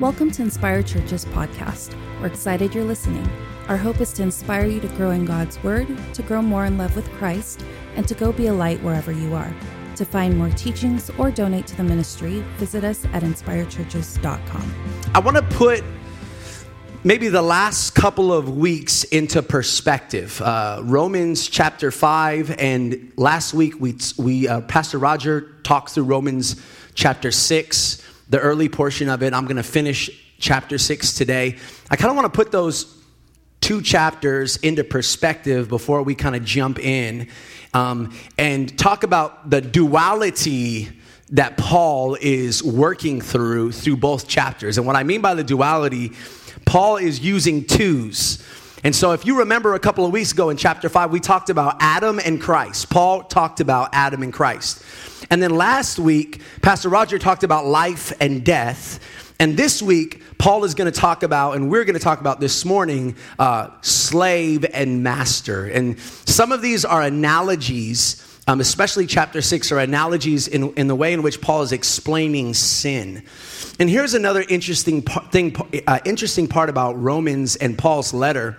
Welcome to Inspire Church's podcast. We're excited you're listening. Our hope is to inspire you to grow in God's Word, to grow more in love with Christ, and to go be a light wherever you are. To find more teachings or donate to the ministry, visit us at inspirechurches.com. I want to put maybe the last couple of weeks into perspective. Uh, Romans chapter 5, and last week we, we uh, Pastor Roger talked through Romans chapter 6 the early portion of it. I'm going to finish chapter six today. I kind of want to put those two chapters into perspective before we kind of jump in um, and talk about the duality that Paul is working through through both chapters. And what I mean by the duality, Paul is using twos. And so, if you remember a couple of weeks ago in chapter 5, we talked about Adam and Christ. Paul talked about Adam and Christ. And then last week, Pastor Roger talked about life and death. And this week, Paul is going to talk about, and we're going to talk about this morning, uh, slave and master. And some of these are analogies, um, especially chapter six, are analogies in, in the way in which Paul is explaining sin. And here's another interesting thing, uh, interesting part about Romans and Paul's letter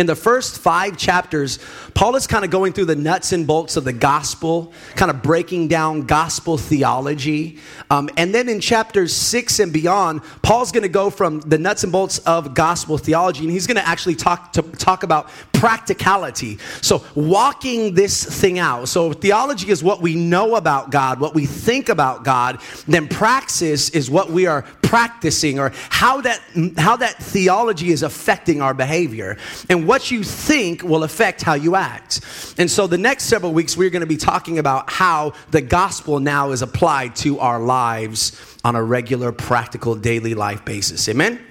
in the first five chapters, Paul is kind of going through the nuts and bolts of the gospel, kind of breaking down gospel theology. Um, and then in chapters six and beyond, Paul's going to go from the nuts and bolts of gospel theology, and he's going to actually talk to talk about practicality. So walking this thing out. So theology is what we know about God, what we think about God. Then praxis is what we are practicing, or how that how that theology is affecting our behavior. And what you think will affect how you act. And so the next several weeks, we're going to be talking about how the gospel now is applied to our lives on a regular, practical, daily life basis. Amen?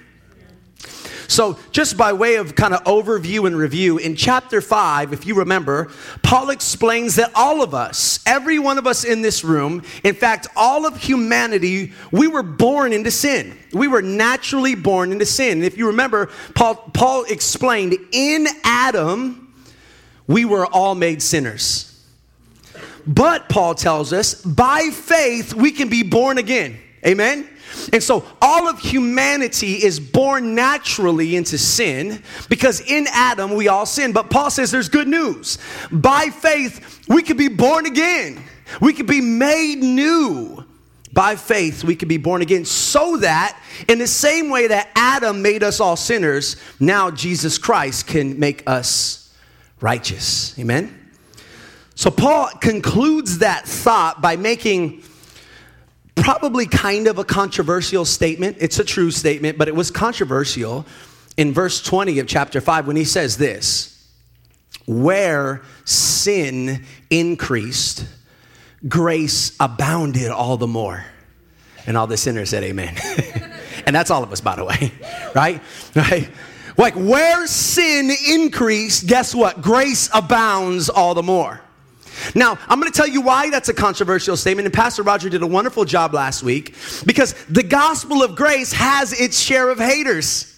So, just by way of kind of overview and review, in chapter 5, if you remember, Paul explains that all of us, every one of us in this room, in fact, all of humanity, we were born into sin. We were naturally born into sin. And if you remember, Paul, Paul explained in Adam, we were all made sinners. But Paul tells us, by faith, we can be born again. Amen? And so all of humanity is born naturally into sin because in Adam we all sin. But Paul says there's good news. By faith, we could be born again, we could be made new. By faith, we could be born again so that, in the same way that Adam made us all sinners, now Jesus Christ can make us righteous. Amen? So, Paul concludes that thought by making probably kind of a controversial statement. It's a true statement, but it was controversial in verse 20 of chapter 5 when he says this Where sin increased, grace abounded all the more. And all the sinners said, Amen. and that's all of us, by the way, right? Right? Like where sin increased, guess what? Grace abounds all the more. Now, I'm going to tell you why that's a controversial statement, and Pastor Roger did a wonderful job last week because the gospel of grace has its share of haters.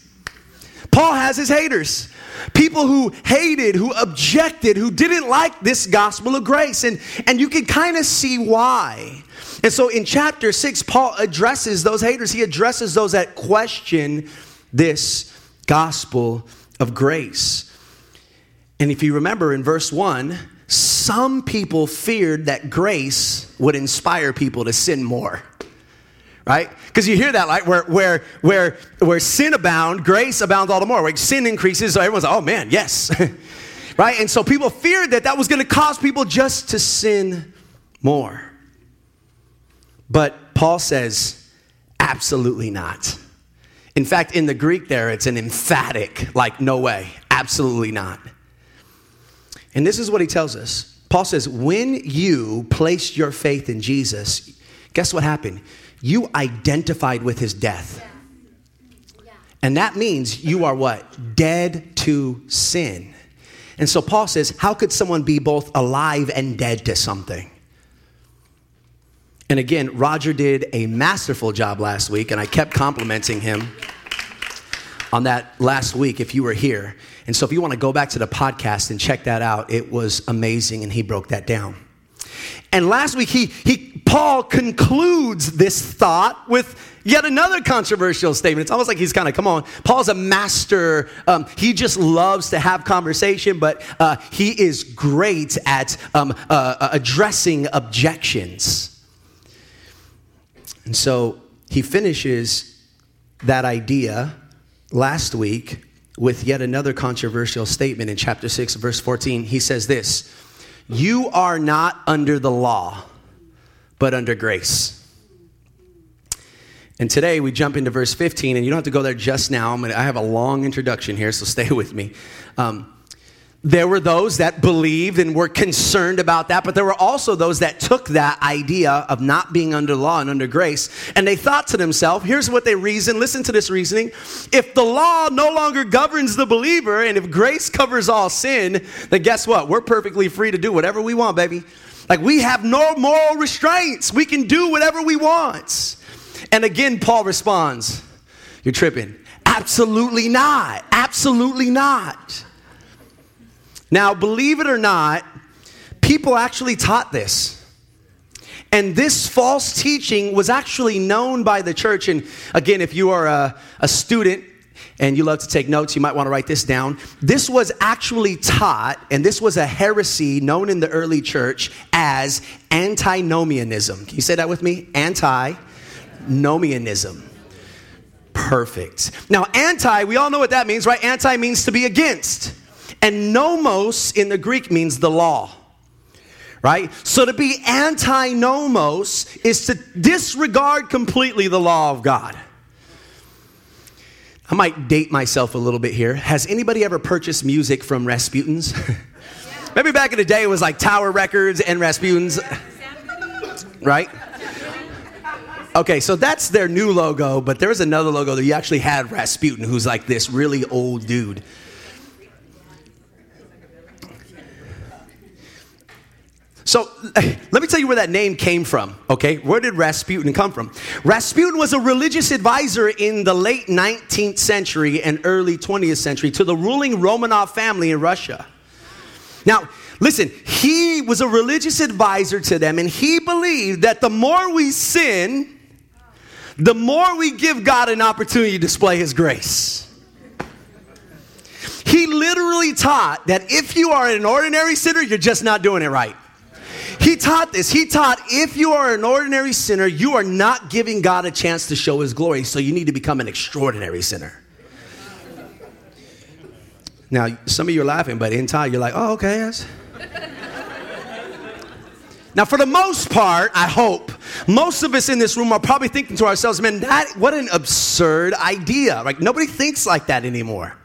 Paul has his haters. People who hated, who objected, who didn't like this gospel of grace. And, and you can kind of see why. And so in chapter six, Paul addresses those haters. He addresses those that question this gospel of grace. And if you remember in verse one, some people feared that grace would inspire people to sin more right? Because you hear that like where where where where sin abound grace abounds all the more. Like sin increases so everyone's like oh man yes. Right? And so people feared that that was going to cause people just to sin more. But paul says absolutely not. In fact in the greek there it's an emphatic like no way. Absolutely not and this is what he tells us Paul says, when you placed your faith in Jesus, guess what happened? You identified with his death. And that means you are what? Dead to sin. And so Paul says, how could someone be both alive and dead to something? And again, Roger did a masterful job last week, and I kept complimenting him on that last week if you were here. And so if you want to go back to the podcast and check that out, it was amazing and he broke that down. And last week, he, he, Paul concludes this thought with yet another controversial statement. It's almost like he's kind of, come on, Paul's a master. Um, he just loves to have conversation, but uh, he is great at um, uh, uh addressing objections. And so he finishes that idea last week with yet another controversial statement in chapter 6, verse 14. He says this You are not under the law, but under grace. And today we jump into verse 15, and you don't have to go there just now. I have a long introduction here, so stay with me. Um, there were those that believed and were concerned about that, but there were also those that took that idea of not being under law and under grace, and they thought to themselves, here's what they reasoned. Listen to this reasoning. If the law no longer governs the believer, and if grace covers all sin, then guess what? We're perfectly free to do whatever we want, baby. Like we have no moral restraints. We can do whatever we want. And again, Paul responds, You're tripping. Absolutely not. Absolutely not. Now, believe it or not, people actually taught this. And this false teaching was actually known by the church. And again, if you are a, a student and you love to take notes, you might want to write this down. This was actually taught, and this was a heresy known in the early church as antinomianism. Can you say that with me? Antinomianism. Perfect. Now, anti, we all know what that means, right? Anti means to be against. And nomos in the Greek means the law. Right? So to be anti nomos is to disregard completely the law of God. I might date myself a little bit here. Has anybody ever purchased music from Rasputin's? Maybe back in the day it was like Tower Records and Rasputin's. Right? Okay, so that's their new logo, but there was another logo that you actually had Rasputin, who's like this really old dude. So let me tell you where that name came from, okay? Where did Rasputin come from? Rasputin was a religious advisor in the late 19th century and early 20th century to the ruling Romanov family in Russia. Now, listen, he was a religious advisor to them, and he believed that the more we sin, the more we give God an opportunity to display his grace. He literally taught that if you are an ordinary sinner, you're just not doing it right. He taught this. He taught if you are an ordinary sinner, you are not giving God a chance to show his glory, so you need to become an extraordinary sinner. Now, some of you are laughing, but inside you're like, oh, okay, yes. Now, for the most part, I hope most of us in this room are probably thinking to ourselves, man, that what an absurd idea. Like nobody thinks like that anymore.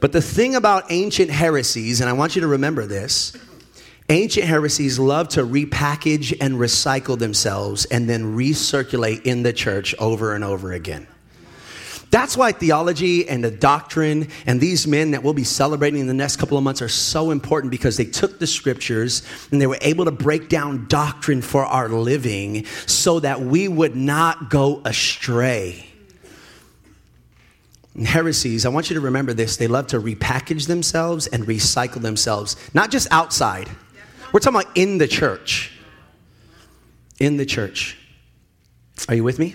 But the thing about ancient heresies, and I want you to remember this, Ancient heresies love to repackage and recycle themselves and then recirculate in the church over and over again. That's why theology and the doctrine and these men that we'll be celebrating in the next couple of months are so important because they took the scriptures and they were able to break down doctrine for our living so that we would not go astray. heresies, I want you to remember this, they love to repackage themselves and recycle themselves, not just outside we're talking about in the church. In the church. Are you with me?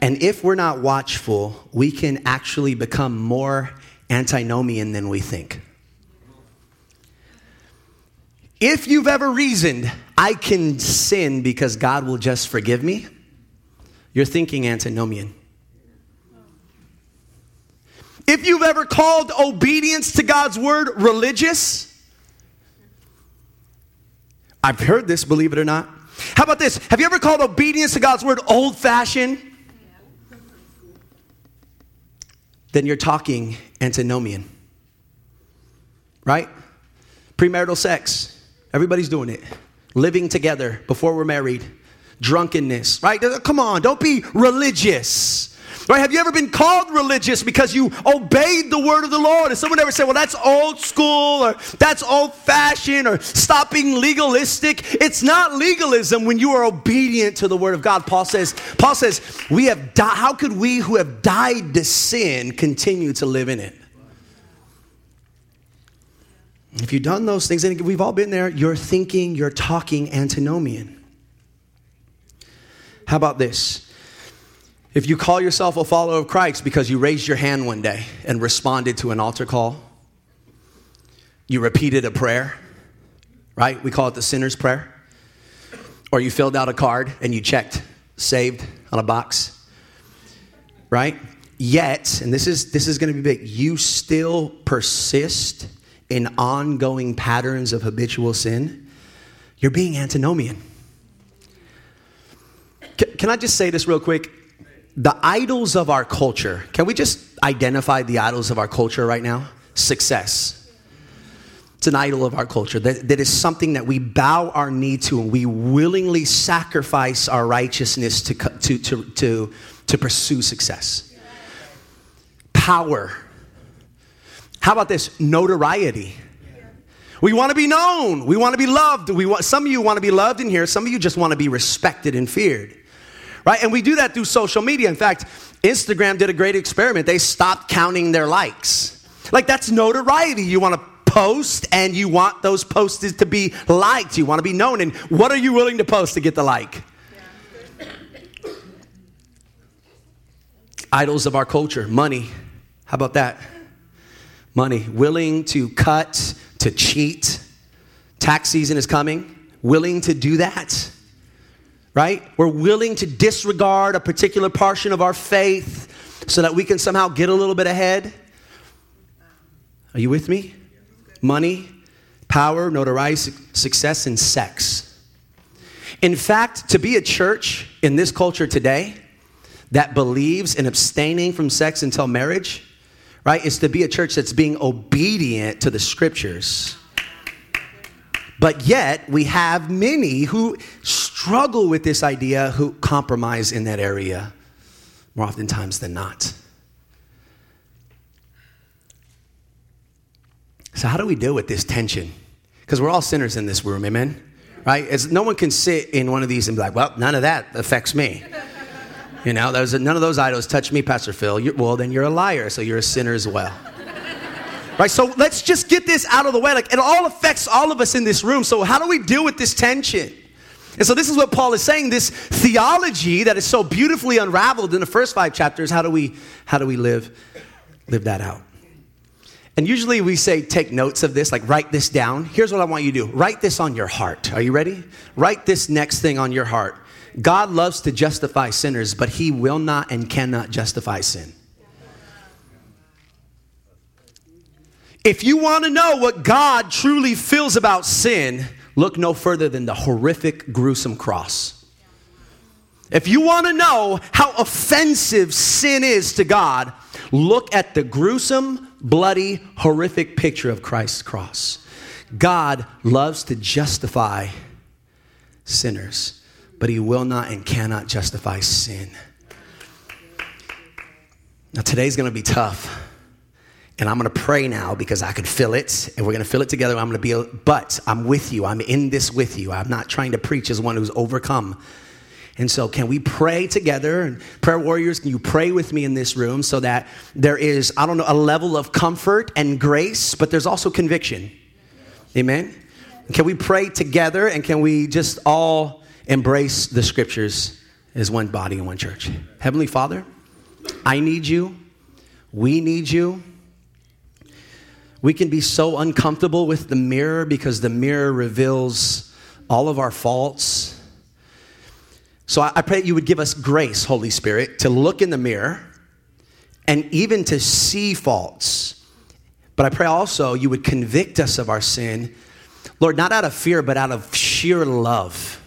And if we're not watchful, we can actually become more antinomian than we think. If you've ever reasoned, I can sin because God will just forgive me, you're thinking antinomian. If you've ever called obedience to God's word religious, I've heard this, believe it or not. How about this? Have you ever called obedience to God's word old fashioned? Then you're talking antinomian. Right? Premarital sex. Everybody's doing it. Living together before we're married. Drunkenness. Right? Come on, don't be religious. Right? Have you ever been called religious because you obeyed the word of the Lord? And someone ever said, well, that's old school or that's old fashioned or stop being legalistic? It's not legalism when you are obedient to the word of God. Paul says, Paul says, we have di- how could we who have died to sin continue to live in it? If you've done those things, and we've all been there, you're thinking, you're talking antinomian. How about this? If you call yourself a follower of Christ because you raised your hand one day and responded to an altar call, you repeated a prayer, right? We call it the sinner's prayer. Or you filled out a card and you checked saved on a box, right? Yet, and this is this is going to be big, you still persist in ongoing patterns of habitual sin. You're being antinomian. Can, can I just say this real quick? The idols of our culture, can we just identify the idols of our culture right now? Success. It's an idol of our culture. That, that is something that we bow our knee to and we willingly sacrifice our righteousness to, to, to, to, to pursue success power. How about this? Notoriety. We want to be known. We want to be loved. We want, some of you want to be loved in here. Some of you just want to be respected and feared. Right? And we do that through social media. In fact, Instagram did a great experiment. They stopped counting their likes. Like that's notoriety. You want to post and you want those posts to be liked. You want to be known. And what are you willing to post to get the like? Idols of our culture, money, how about that? Money. Willing to cut, to cheat. Tax season is coming. Willing to do that. Right? We're willing to disregard a particular portion of our faith so that we can somehow get a little bit ahead. Are you with me? Money, power, notoriety, success, and sex. In fact, to be a church in this culture today that believes in abstaining from sex until marriage right? Is to be a church that's being obedient to the scriptures. But yet, we have many who struggle with this idea who compromise in that area more oftentimes than not. So, how do we deal with this tension? Because we're all sinners in this room, amen? Right? No one can sit in one of these and be like, well, none of that affects me. You know, none of those idols touch me, Pastor Phil. You're, well, then you're a liar, so you're a sinner as well. right? So let's just get this out of the way. Like it all affects all of us in this room. So how do we deal with this tension? And so this is what Paul is saying. This theology that is so beautifully unraveled in the first five chapters. How do we how do we live live that out? And usually we say, take notes of this, like write this down. Here's what I want you to do write this on your heart. Are you ready? Write this next thing on your heart. God loves to justify sinners, but he will not and cannot justify sin. If you want to know what God truly feels about sin, look no further than the horrific, gruesome cross. If you want to know how offensive sin is to God, look at the gruesome, bloody, horrific picture of Christ's cross. God loves to justify sinners but he will not and cannot justify sin. Now, today's gonna be tough. And I'm gonna pray now because I could feel it, and we're gonna feel it together. I'm gonna be, but I'm with you. I'm in this with you. I'm not trying to preach as one who's overcome. And so, can we pray together? And prayer warriors, can you pray with me in this room so that there is, I don't know, a level of comfort and grace, but there's also conviction? Amen? Can we pray together and can we just all embrace the scriptures as one body and one church. Heavenly Father, I need you. We need you. We can be so uncomfortable with the mirror because the mirror reveals all of our faults. So I, I pray that you would give us grace, Holy Spirit, to look in the mirror and even to see faults. But I pray also you would convict us of our sin, Lord, not out of fear, but out of sheer love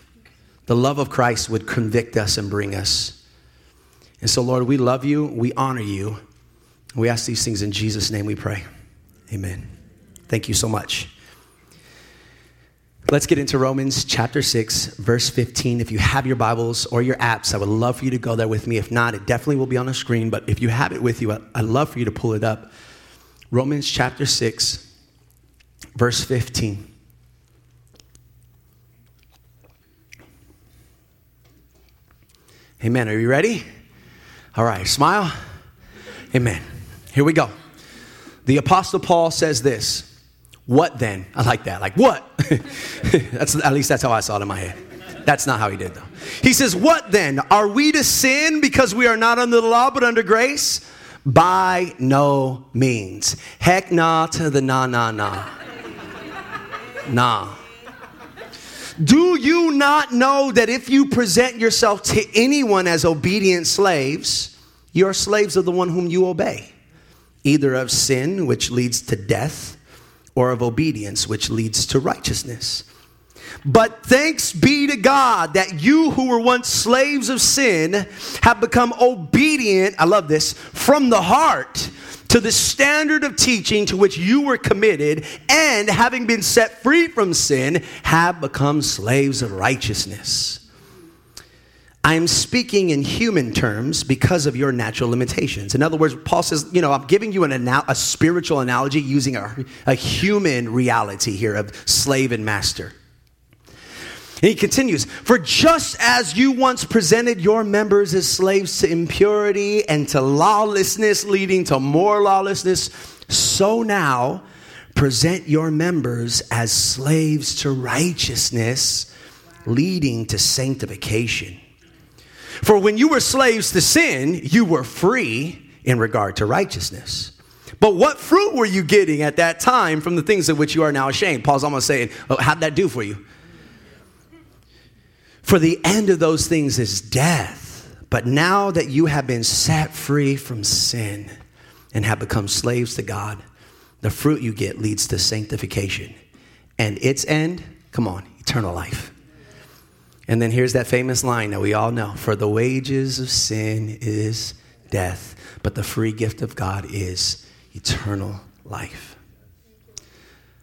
the love of Christ would convict us and bring us. And so, Lord, we love you, we honor you. We ask these things in Jesus' name we pray. Amen. Thank you so much. Let's get into Romans chapter 6, verse 15. If you have your Bibles or your apps, I would love for you to go there with me. If not, it definitely will be on the screen, but if you have it with you, I'd love for you to pull it up. Romans chapter 6, verse 15. Amen. Are you ready? All right, smile. Amen. Here we go. The Apostle Paul says this What then? I like that. Like, what? that's, at least that's how I saw it in my head. That's not how he did, though. He says, What then? Are we to sin because we are not under the law but under grace? By no means. Heck nah to the nah, nah, nah. Nah. Do you not know that if you present yourself to anyone as obedient slaves, you are slaves of the one whom you obey, either of sin, which leads to death, or of obedience, which leads to righteousness? But thanks be to God that you who were once slaves of sin have become obedient, I love this, from the heart to the standard of teaching to which you were committed, and having been set free from sin, have become slaves of righteousness. I am speaking in human terms because of your natural limitations. In other words, Paul says, you know, I'm giving you an ana- a spiritual analogy using a, a human reality here of slave and master. And he continues, For just as you once presented your members as slaves to impurity and to lawlessness, leading to more lawlessness, so now present your members as slaves to righteousness, leading to sanctification. For when you were slaves to sin, you were free in regard to righteousness. But what fruit were you getting at that time from the things of which you are now ashamed? Paul's almost saying, oh, How'd that do for you? For the end of those things is death. But now that you have been set free from sin and have become slaves to God, the fruit you get leads to sanctification. And its end, come on, eternal life. And then here's that famous line that we all know For the wages of sin is death, but the free gift of God is eternal life.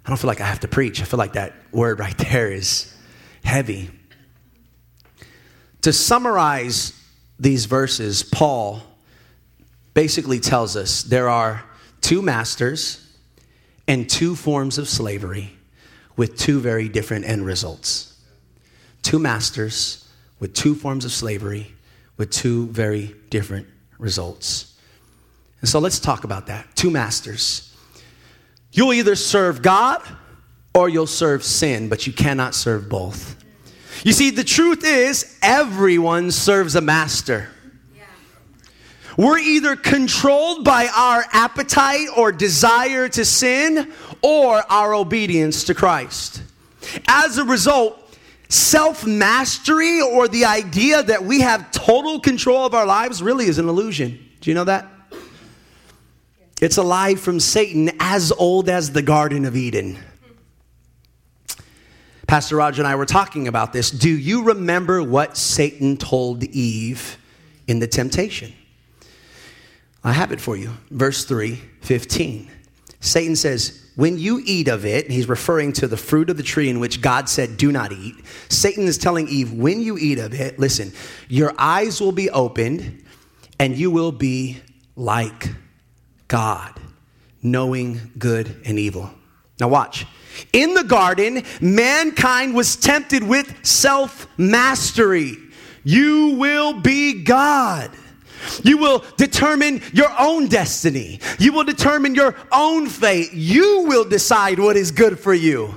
I don't feel like I have to preach. I feel like that word right there is heavy. To summarize these verses, Paul basically tells us there are two masters and two forms of slavery with two very different end results. Two masters with two forms of slavery with two very different results. And so let's talk about that. Two masters. You'll either serve God or you'll serve sin, but you cannot serve both. You see, the truth is, everyone serves a master. We're either controlled by our appetite or desire to sin or our obedience to Christ. As a result, self mastery or the idea that we have total control of our lives really is an illusion. Do you know that? It's a lie from Satan as old as the Garden of Eden. Pastor Roger and I were talking about this. Do you remember what Satan told Eve in the temptation? I have it for you. Verse 3 15. Satan says, When you eat of it, he's referring to the fruit of the tree in which God said, Do not eat. Satan is telling Eve, When you eat of it, listen, your eyes will be opened and you will be like God, knowing good and evil. Now, watch. In the garden, mankind was tempted with self mastery. You will be God. You will determine your own destiny. You will determine your own fate. You will decide what is good for you.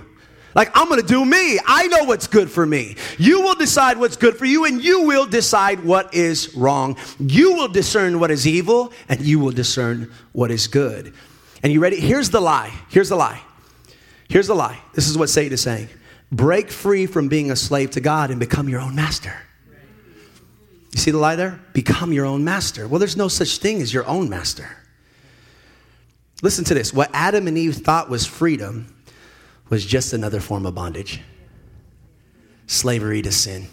Like, I'm gonna do me. I know what's good for me. You will decide what's good for you, and you will decide what is wrong. You will discern what is evil, and you will discern what is good. And you ready? Here's the lie. Here's the lie. Here's the lie. This is what Satan is saying. Break free from being a slave to God and become your own master. You see the lie there? Become your own master. Well, there's no such thing as your own master. Listen to this. What Adam and Eve thought was freedom was just another form of bondage slavery to sin.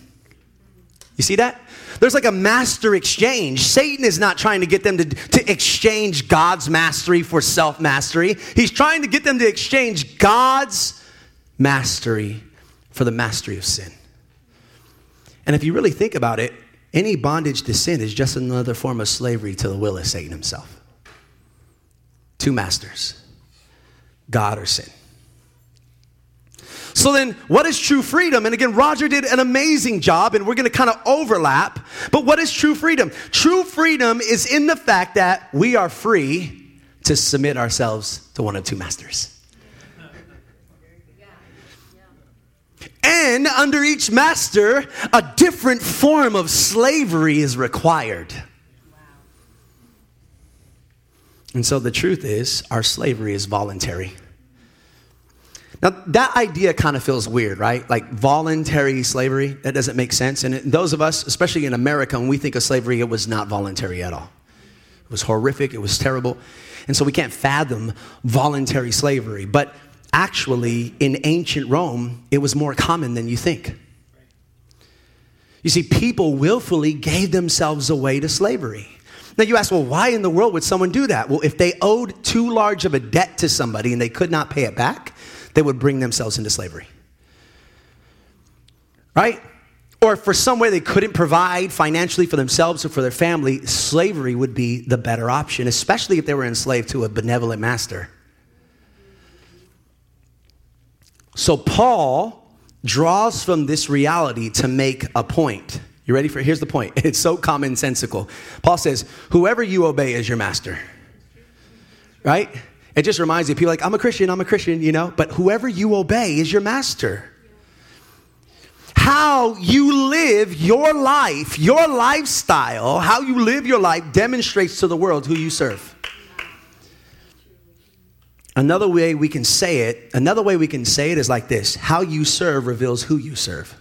You see that? There's like a master exchange. Satan is not trying to get them to, to exchange God's mastery for self mastery. He's trying to get them to exchange God's mastery for the mastery of sin. And if you really think about it, any bondage to sin is just another form of slavery to the will of Satan himself. Two masters God or sin. So then, what is true freedom? And again, Roger did an amazing job, and we're going to kind of overlap. But what is true freedom? True freedom is in the fact that we are free to submit ourselves to one of two masters. And under each master, a different form of slavery is required. And so the truth is, our slavery is voluntary. Now, that idea kind of feels weird, right? Like voluntary slavery, that doesn't make sense. And those of us, especially in America, when we think of slavery, it was not voluntary at all. It was horrific, it was terrible. And so we can't fathom voluntary slavery. But actually, in ancient Rome, it was more common than you think. You see, people willfully gave themselves away to slavery. Now you ask, well, why in the world would someone do that? Well, if they owed too large of a debt to somebody and they could not pay it back, they would bring themselves into slavery. Right? Or for some way they couldn't provide financially for themselves or for their family, slavery would be the better option, especially if they were enslaved to a benevolent master. So Paul draws from this reality to make a point. You ready for? Here's the point. It's so commonsensical. Paul says, Whoever you obey is your master. Right? It just reminds you, people like, I'm a Christian, I'm a Christian, you know, but whoever you obey is your master. How you live your life, your lifestyle, how you live your life demonstrates to the world who you serve. Another way we can say it, another way we can say it is like this how you serve reveals who you serve.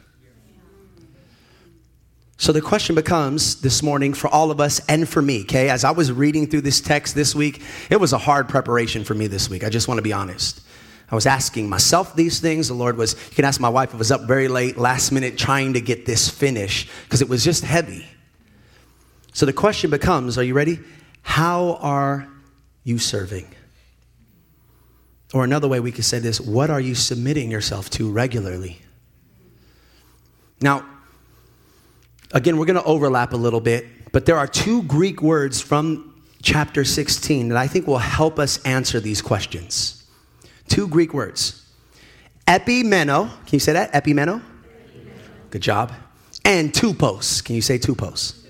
So the question becomes this morning for all of us and for me, okay? As I was reading through this text this week, it was a hard preparation for me this week. I just want to be honest. I was asking myself these things. The Lord was, you can ask my wife, I was up very late, last minute, trying to get this finished because it was just heavy. So the question becomes are you ready? How are you serving? Or another way we could say this what are you submitting yourself to regularly? Now, Again, we're going to overlap a little bit, but there are two Greek words from chapter 16 that I think will help us answer these questions. Two Greek words epimeno. Can you say that? Epimeno? Good job. And tupos. Can you say tupos?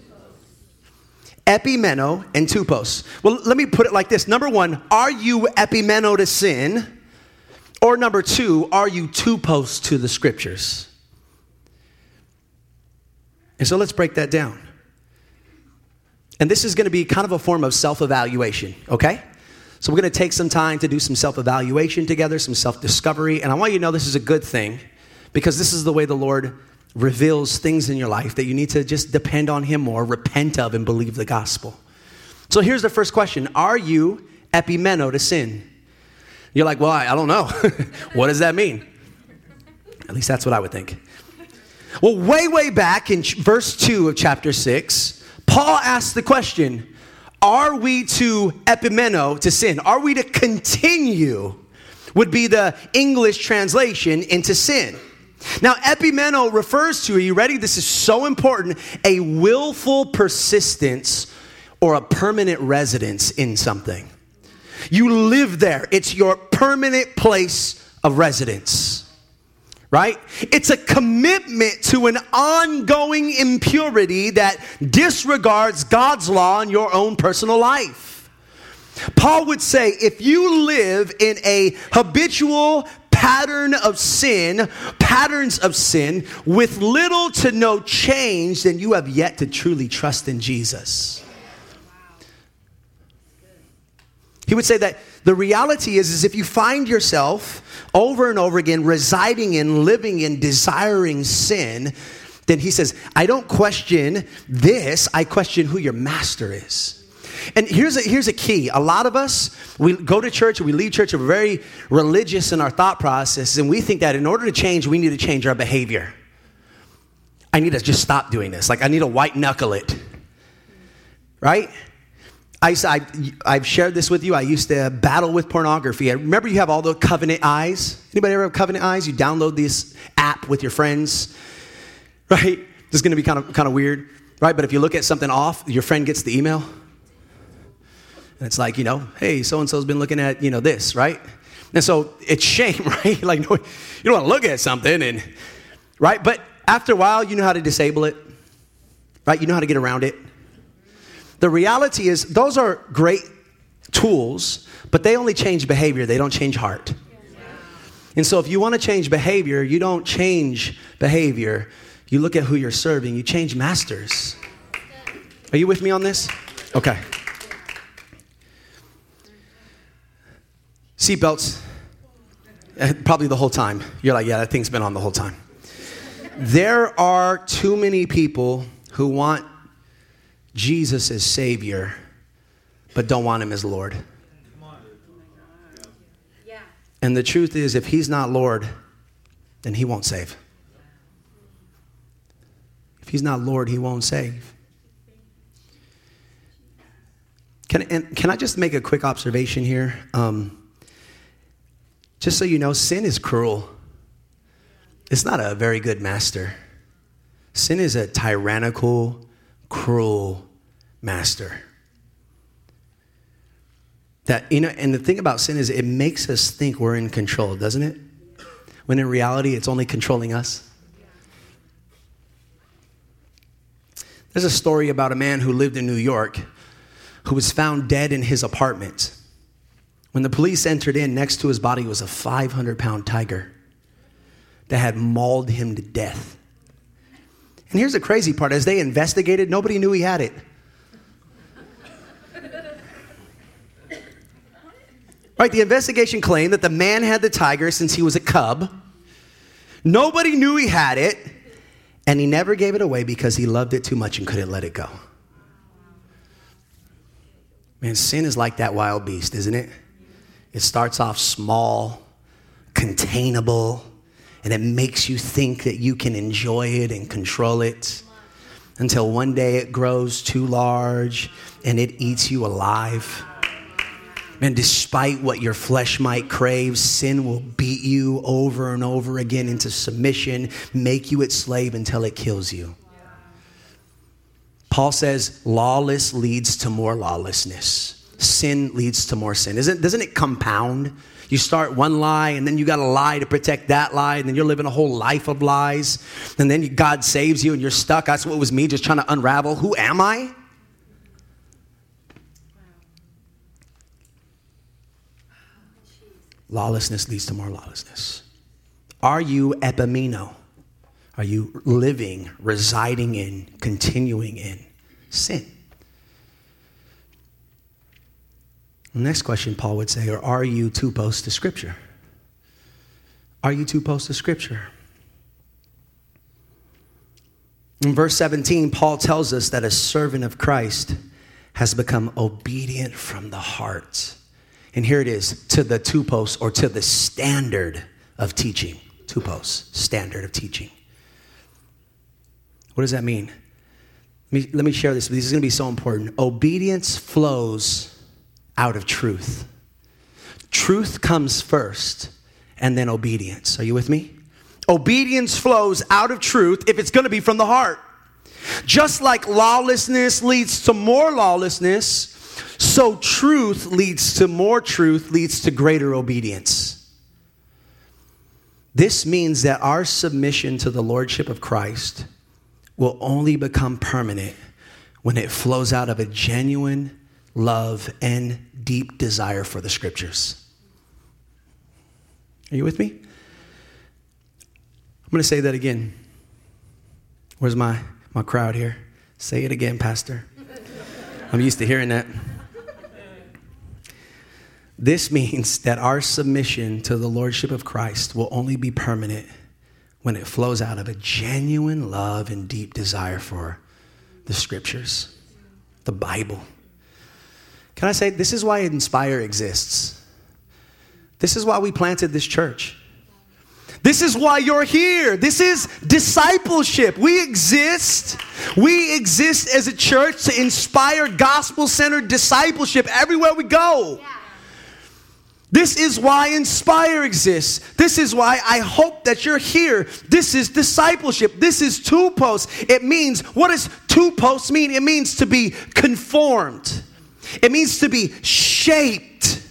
Epimeno and tupos. Well, let me put it like this. Number one, are you epimeno to sin? Or number two, are you tupos to the scriptures? And so let's break that down. And this is going to be kind of a form of self evaluation, okay? So we're going to take some time to do some self evaluation together, some self discovery. And I want you to know this is a good thing because this is the way the Lord reveals things in your life that you need to just depend on Him more, repent of, and believe the gospel. So here's the first question Are you epimeno to sin? You're like, well, I, I don't know. what does that mean? At least that's what I would think. Well, way, way back in verse 2 of chapter 6, Paul asks the question Are we to epimeno, to sin? Are we to continue? Would be the English translation into sin. Now, epimeno refers to, are you ready? This is so important a willful persistence or a permanent residence in something. You live there, it's your permanent place of residence right? It's a commitment to an ongoing impurity that disregards God's law in your own personal life. Paul would say if you live in a habitual pattern of sin, patterns of sin, with little to no change, then you have yet to truly trust in Jesus. He would say that the reality is, is if you find yourself over and over again residing in, living in, desiring sin, then he says, I don't question this, I question who your master is. And here's a, here's a key. A lot of us, we go to church, we leave church, we're very religious in our thought process, and we think that in order to change, we need to change our behavior. I need to just stop doing this. Like, I need to white knuckle it. Right? I, I, I've shared this with you. I used to battle with pornography. I remember you have all the covenant eyes. Anybody ever have covenant eyes? You download this app with your friends, right? This is going to be kind of, kind of weird, right? But if you look at something off, your friend gets the email. And it's like, you know, hey, so and so's been looking at, you know, this, right? And so it's shame, right? like, you don't want to look at something, and, right? But after a while, you know how to disable it, right? You know how to get around it. The reality is, those are great tools, but they only change behavior, they don't change heart. And so, if you want to change behavior, you don't change behavior. You look at who you're serving, you change masters. Are you with me on this? Okay. Seatbelts. Eh, probably the whole time. You're like, yeah, that thing's been on the whole time. There are too many people who want Jesus as Savior, but don't want Him as Lord. And the truth is, if He's not Lord, then He won't save. If He's not Lord, He won't save. Can, and can I just make a quick observation here? Um, just so you know, sin is cruel. It's not a very good master. Sin is a tyrannical, cruel master. That, you know, and the thing about sin is it makes us think we're in control, doesn't it? When in reality, it's only controlling us. There's a story about a man who lived in New York who was found dead in his apartment. When the police entered in, next to his body was a 500 pound tiger that had mauled him to death. And here's the crazy part as they investigated, nobody knew he had it. Right, the investigation claimed that the man had the tiger since he was a cub. Nobody knew he had it, and he never gave it away because he loved it too much and couldn't let it go. Man, sin is like that wild beast, isn't it? It starts off small, containable, and it makes you think that you can enjoy it and control it until one day it grows too large and it eats you alive. And despite what your flesh might crave, sin will beat you over and over again into submission, make you its slave until it kills you. Paul says lawless leads to more lawlessness. Sin leads to more sin. Isn't, doesn't it compound? You start one lie, and then you got to lie to protect that lie, and then you're living a whole life of lies. And then God saves you, and you're stuck. That's what was me, just trying to unravel. Who am I? Lawlessness leads to more lawlessness. Are you epimeno? Are you living, residing in, continuing in sin? The next question Paul would say, or are you tupos to Scripture? Are you tupos to Scripture? In verse 17, Paul tells us that a servant of Christ has become obedient from the heart and here it is to the two tupos or to the standard of teaching. Two Tupos, standard of teaching. What does that mean? Let me, let me share this. This is going to be so important. Obedience flows out of truth. Truth comes first and then obedience. Are you with me? Obedience flows out of truth if it's going to be from the heart. Just like lawlessness leads to more lawlessness, so truth leads to more truth, leads to greater obedience. This means that our submission to the Lordship of Christ will only become permanent when it flows out of a genuine love and deep desire for the scriptures. Are you with me? I'm going to say that again. Where's my, my crowd here? Say it again, Pastor. I'm used to hearing that. This means that our submission to the Lordship of Christ will only be permanent when it flows out of a genuine love and deep desire for the scriptures, the Bible. Can I say, this is why Inspire exists? This is why we planted this church. This is why you're here. This is discipleship. We exist. We exist as a church to inspire gospel centered discipleship everywhere we go. This is why Inspire exists. This is why I hope that you're here. This is discipleship. This is tupos. It means, what does tupos mean? It means to be conformed, it means to be shaped.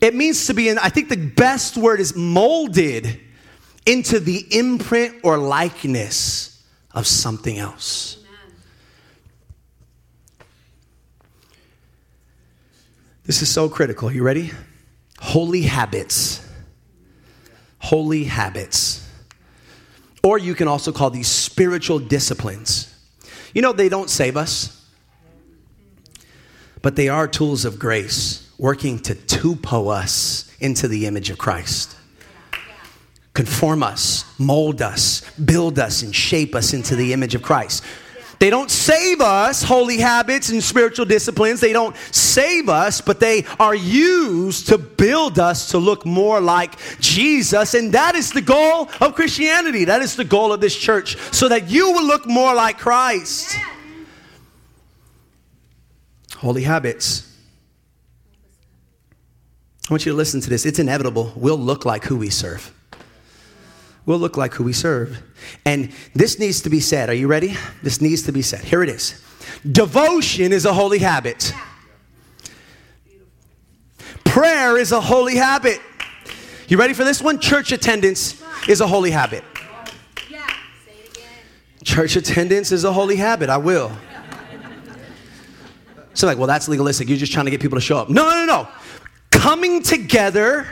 It means to be, and I think the best word is molded into the imprint or likeness of something else. This is so critical. You ready? holy habits. holy habits. Or you can also call these spiritual disciplines. You know, they don't save us, but they are tools of grace working to tupo us into the image of Christ. Conform us, mold us, build us, and shape us into the image of Christ. They don't save us, holy habits and spiritual disciplines. They don't save us, but they are used to build us to look more like Jesus. And that is the goal of Christianity. That is the goal of this church, so that you will look more like Christ. Holy habits. I want you to listen to this. It's inevitable. We'll look like who we serve. We'll look like who we serve. And this needs to be said. Are you ready? This needs to be said. Here it is Devotion is a holy habit, prayer is a holy habit. You ready for this one? Church attendance is a holy habit. Church attendance is a holy habit. I will. So, like, well, that's legalistic. You're just trying to get people to show up. No, no, no, no. Coming together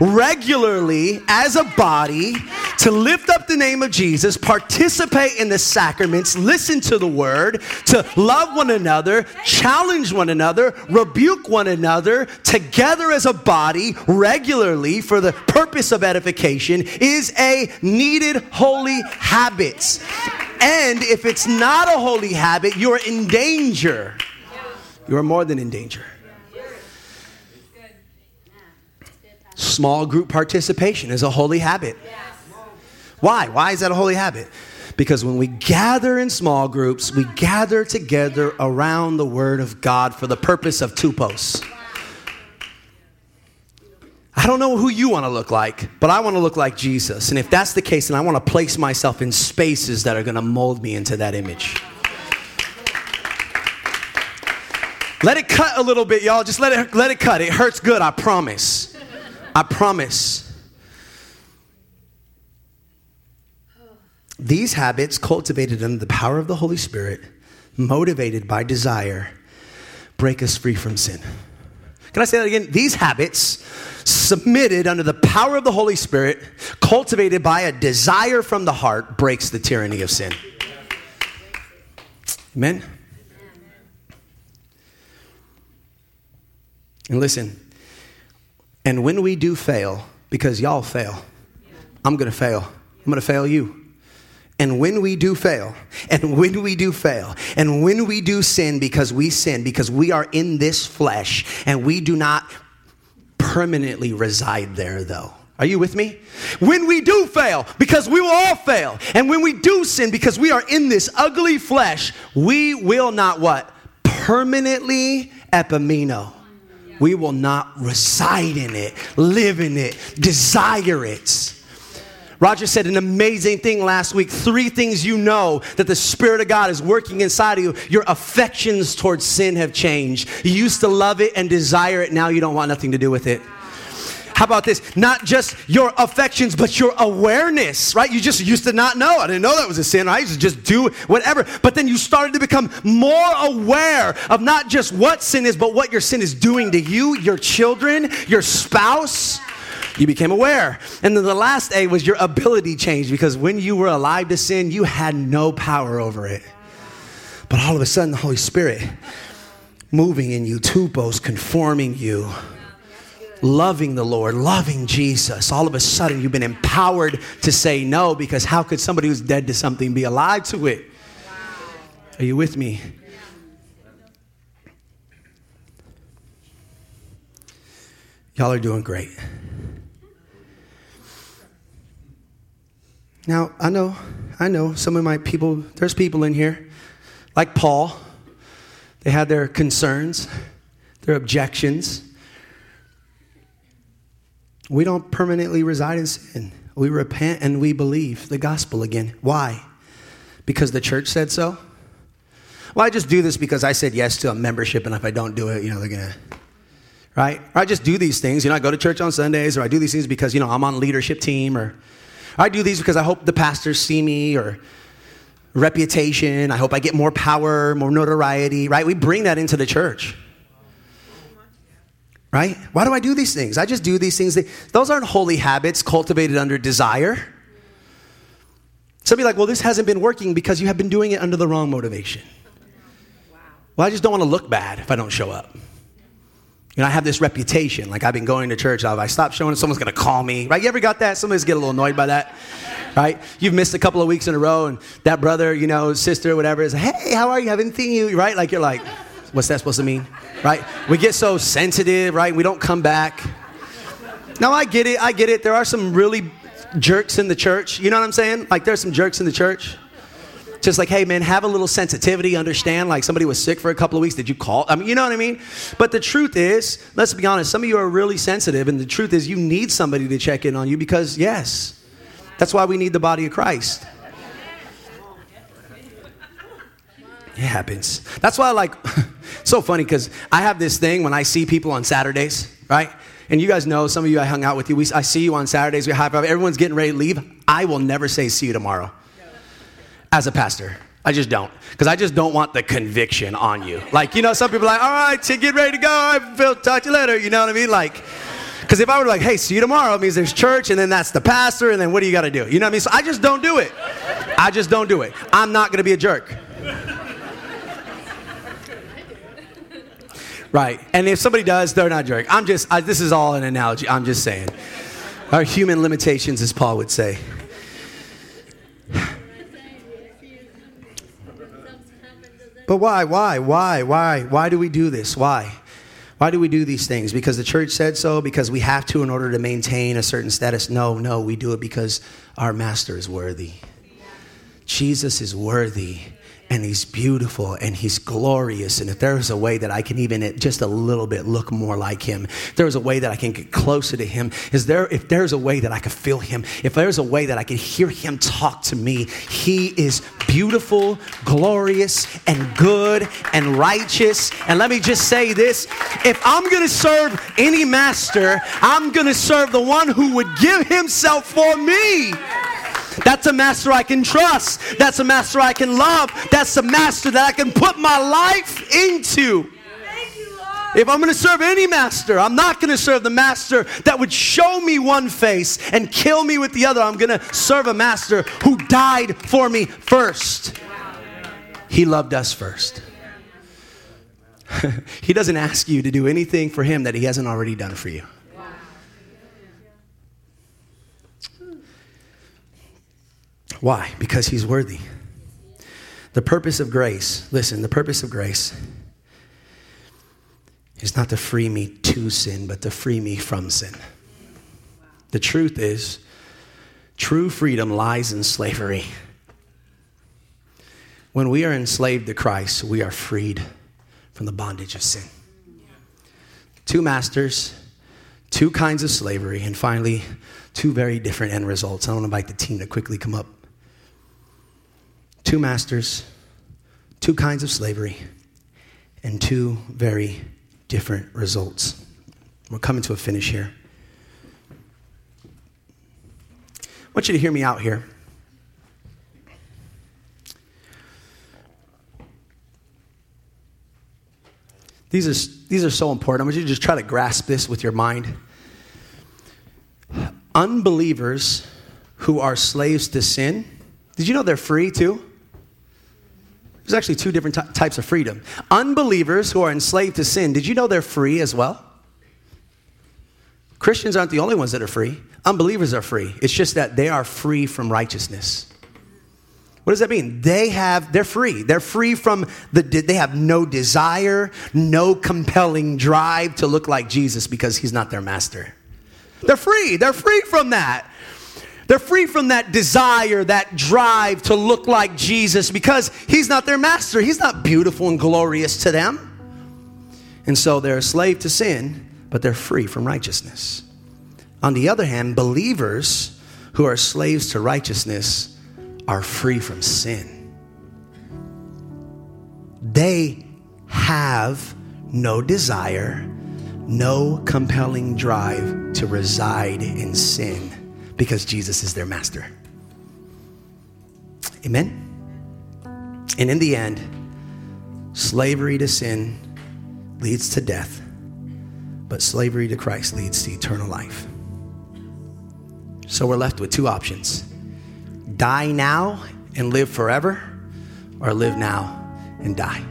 regularly as a body to lift up the name of Jesus, participate in the sacraments, listen to the word, to love one another, challenge one another, rebuke one another together as a body regularly for the purpose of edification is a needed holy habit. And if it's not a holy habit, you're in danger. You are more than in danger. Small group participation is a holy habit. Why? Why is that a holy habit? Because when we gather in small groups, we gather together around the Word of God for the purpose of tupos. I don't know who you want to look like, but I want to look like Jesus. And if that's the case, then I want to place myself in spaces that are going to mold me into that image. Let it cut a little bit, y'all. Just let it let it cut. It hurts good, I promise. I promise. These habits, cultivated under the power of the Holy Spirit, motivated by desire, break us free from sin. Can I say that again? These habits, submitted under the power of the Holy Spirit, cultivated by a desire from the heart, breaks the tyranny of sin. Amen? And listen, and when we do fail, because y'all fail, I'm gonna fail. I'm gonna fail you. And when we do fail, and when we do fail, and when we do sin because we sin, because we are in this flesh, and we do not permanently reside there, though. Are you with me? When we do fail, because we will all fail, and when we do sin because we are in this ugly flesh, we will not what? Permanently epimeno we will not reside in it, live in it, desire it. Roger said an amazing thing last week. Three things you know that the Spirit of God is working inside of you. Your affections towards sin have changed. You used to love it and desire it, now you don't want nothing to do with it. How about this? Not just your affections, but your awareness, right? You just used to not know. I didn't know that was a sin. I used to just do whatever. But then you started to become more aware of not just what sin is, but what your sin is doing to you, your children, your spouse. You became aware. And then the last A was your ability changed because when you were alive to sin, you had no power over it. But all of a sudden, the Holy Spirit moving in you, tupos, conforming you loving the Lord, loving Jesus, all of a sudden you've been empowered to say no because how could somebody who's dead to something be alive to it? Are you with me? Y'all are doing great. Now, I know, I know some of my people, there's people in here, like Paul, they had their concerns, their objections. We don't permanently reside in sin. We repent and we believe the gospel again. Why? Because the church said so? Well, I just do this because I said yes to a membership, and if I don't do it, you know, they're going to, right? Or I just do these things. You know, I go to church on Sundays, or I do these things because, you know, I'm on leadership team, or I do these because I hope the pastors see me, or reputation. I hope I get more power, more notoriety, right? We bring that into the church. Right? Why do I do these things? I just do these things. Those aren't holy habits cultivated under desire. Some be like, well, this hasn't been working because you have been doing it under the wrong motivation. Wow. Well, I just don't want to look bad if I don't show up. You know, I have this reputation. Like I've been going to church. If I stop showing, up, someone's going to call me. Right? You ever got that? Somebody's get a little annoyed by that. Right? You've missed a couple of weeks in a row, and that brother, you know, sister, whatever, is, hey, how are you? I haven't seen you. Right? Like you're like, what's that supposed to mean? Right? We get so sensitive. Right? We don't come back. Now I get it. I get it. There are some really jerks in the church. You know what I'm saying? Like there's some jerks in the church. Just like, hey man, have a little sensitivity, understand. Like somebody was sick for a couple of weeks. Did you call? I mean, you know what I mean? But the truth is, let's be honest, some of you are really sensitive, and the truth is you need somebody to check in on you because, yes, that's why we need the body of Christ. It happens. That's why like, so funny because I have this thing when I see people on Saturdays, right? And you guys know, some of you I hung out with you. We, I see you on Saturdays. We high five. Everyone's getting ready to leave. I will never say see you tomorrow as a pastor. I just don't. Because I just don't want the conviction on you. Like, you know, some people are like, all right, to get ready to go. I will talk to you later. You know what I mean? Like, because if I were like, hey, see you tomorrow, it means there's church, and then that's the pastor, and then what do you got to do? You know what I mean? So I just don't do it. I just don't do it. I'm not going to be a jerk. Right. And if somebody does, they're not jerk. I'm just, I, this is all an analogy. I'm just saying. Our human limitations, as Paul would say. But why? Why? Why? Why? Why do we do this? Why? Why do we do these things? Because the church said so? Because we have to in order to maintain a certain status? No, no, we do it because our master is worthy. Jesus is worthy and he's beautiful and he's glorious. And if there's a way that I can even just a little bit look more like him, if there's a way that I can get closer to him, is there if there's a way that I can feel him, if there's a way that I can hear him talk to me, he is beautiful, glorious, and good and righteous. And let me just say this if I'm gonna serve any master, I'm gonna serve the one who would give himself for me. That's a master I can trust. That's a master I can love. That's a master that I can put my life into. If I'm going to serve any master, I'm not going to serve the master that would show me one face and kill me with the other. I'm going to serve a master who died for me first. He loved us first. he doesn't ask you to do anything for him that he hasn't already done for you. Why? Because he's worthy. The purpose of grace, listen, the purpose of grace is not to free me to sin, but to free me from sin. The truth is, true freedom lies in slavery. When we are enslaved to Christ, we are freed from the bondage of sin. Two masters, two kinds of slavery, and finally, two very different end results. I want to invite the team to quickly come up two masters, two kinds of slavery, and two very different results. We're coming to a finish here. I want you to hear me out here. These are, these are so important. I want you to just try to grasp this with your mind. Unbelievers who are slaves to sin, did you know they're free too? There's actually two different types of freedom. Unbelievers who are enslaved to sin, did you know they're free as well? Christians aren't the only ones that are free. Unbelievers are free. It's just that they are free from righteousness. What does that mean? They have, they're free. They're free from the, they have no desire, no compelling drive to look like Jesus because he's not their master. They're free. They're free from that. They're free from that desire, that drive to look like Jesus because he's not their master. He's not beautiful and glorious to them. And so they're a slave to sin, but they're free from righteousness. On the other hand, believers who are slaves to righteousness are free from sin. They have no desire, no compelling drive to reside in sin because Jesus is their master. Amen? And in the end, slavery to sin leads to death, but slavery to Christ leads to eternal life. So we're left with two options die now and live forever, or live now and die.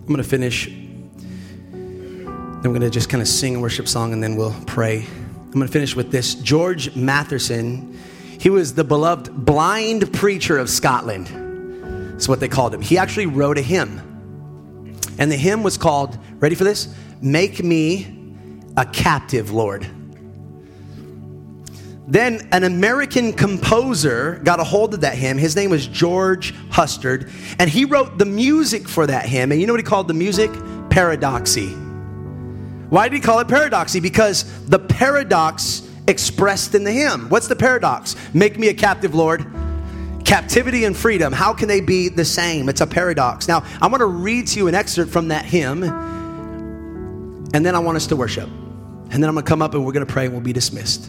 I'm going to finish. Then we're going to just kind of sing a worship song and then we'll pray. I'm going to finish with this. George Matheson, he was the beloved blind preacher of Scotland. That's what they called him. He actually wrote a hymn. And the hymn was called, ready for this? Make me a captive, Lord. Then an American composer got a hold of that hymn. His name was George Hustard, and he wrote the music for that hymn. And you know what he called the music? Paradoxy. Why did he call it paradoxy? Because the paradox expressed in the hymn. What's the paradox? Make me a captive, Lord. Captivity and freedom, how can they be the same? It's a paradox. Now, I want to read to you an excerpt from that hymn, and then I want us to worship. And then I'm going to come up and we're going to pray and we'll be dismissed.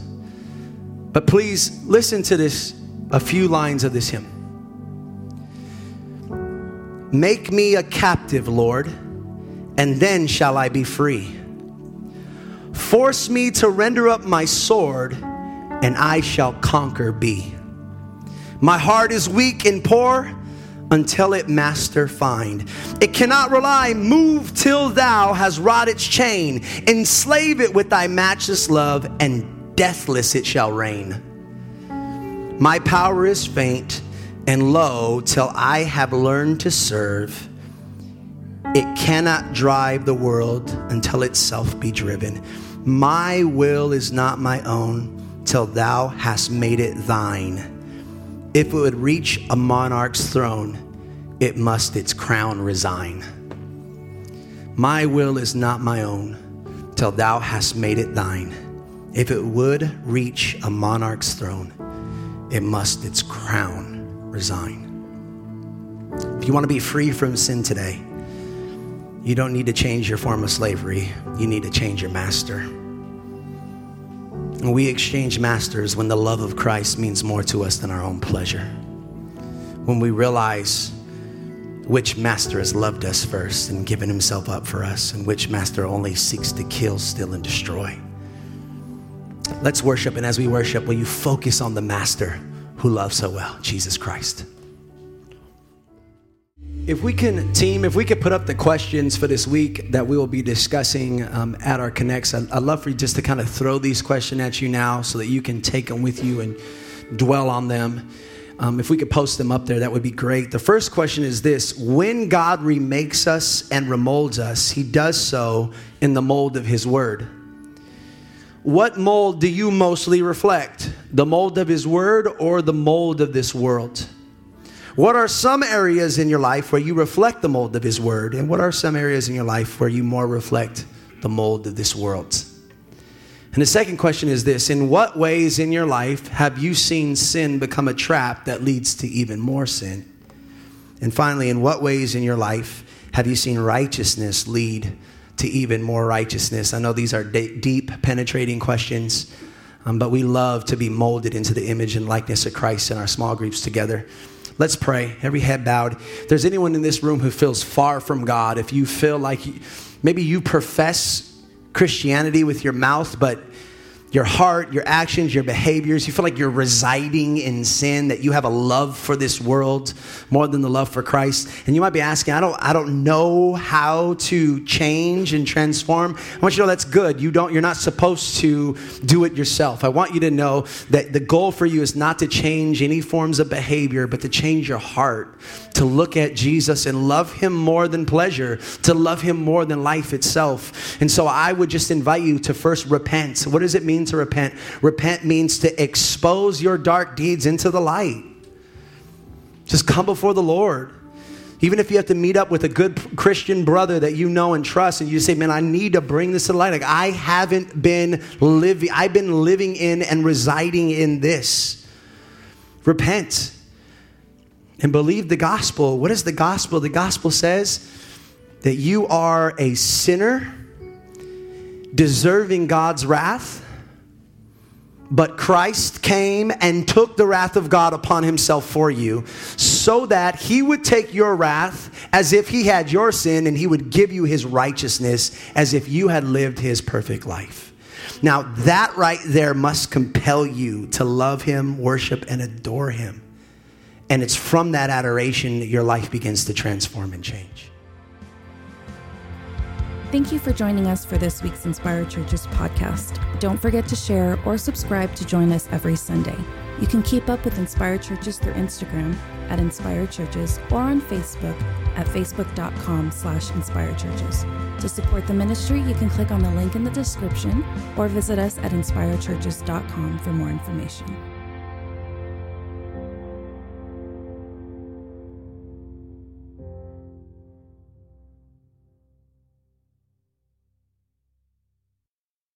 But please listen to this, a few lines of this hymn. Make me a captive, Lord, and then shall I be free. Force me to render up my sword, and I shall conquer be. My heart is weak and poor until it master find. It cannot rely, move till thou has wrought its chain. Enslave it with thy matchless love and deathless it shall reign. My power is faint and low till I have learned to serve. It cannot drive the world until itself be driven. My will is not my own till thou hast made it thine. If it would reach a monarch's throne, it must its crown resign. My will is not my own till thou hast made it thine. If it would reach a monarch's throne, it must its crown resign. If you want to be free from sin today, you don't need to change your form of slavery. You need to change your master. And we exchange masters when the love of Christ means more to us than our own pleasure. When we realize which master has loved us first and given himself up for us, and which master only seeks to kill, steal, and destroy. Let's worship, and as we worship, will you focus on the Master who loves so well, Jesus Christ? If we can, team, if we could put up the questions for this week that we will be discussing um, at our Connects, I'd, I'd love for you just to kind of throw these questions at you now so that you can take them with you and dwell on them. Um, if we could post them up there, that would be great. The first question is this When God remakes us and remolds us, he does so in the mold of his word. What mold do you mostly reflect? The mold of His Word or the mold of this world? What are some areas in your life where you reflect the mold of His Word? And what are some areas in your life where you more reflect the mold of this world? And the second question is this In what ways in your life have you seen sin become a trap that leads to even more sin? And finally, in what ways in your life have you seen righteousness lead to even more righteousness? I know these are deep, penetrating questions, um, but we love to be molded into the image and likeness of Christ in our small groups together. Let's pray. Every head bowed. If there's anyone in this room who feels far from God, if you feel like maybe you profess Christianity with your mouth, but your heart, your actions, your behaviors, you feel like you're residing in sin, that you have a love for this world more than the love for Christ. And you might be asking, I don't, I don't know how to change and transform. I want you to know that's good. You don't, you're not supposed to do it yourself. I want you to know that the goal for you is not to change any forms of behavior, but to change your heart, to look at Jesus and love him more than pleasure, to love him more than life itself. And so I would just invite you to first repent. What does it mean? to repent? Repent means to expose your dark deeds into the light. Just come before the Lord. Even if you have to meet up with a good Christian brother that you know and trust, and you say, Man, I need to bring this to light. Like, I haven't been living, I've been living in and residing in this. Repent and believe the gospel. What is the gospel? The gospel says that you are a sinner, deserving God's wrath but Christ came and took the wrath of God upon himself for you so that he would take your wrath as if he had your sin, and he would give you his righteousness as if you had lived his perfect life. Now, that right there must compel you to love him, worship, and adore him. And it's from that adoration that your life begins to transform and change. Thank you for joining us for this week's Inspire Churches podcast. Don't forget to share or subscribe to join us every Sunday. You can keep up with Inspire Churches through Instagram at Inspire Churches or on Facebook at facebook.com slash Inspire Churches. To support the ministry, you can click on the link in the description or visit us at inspirechurches.com for more information.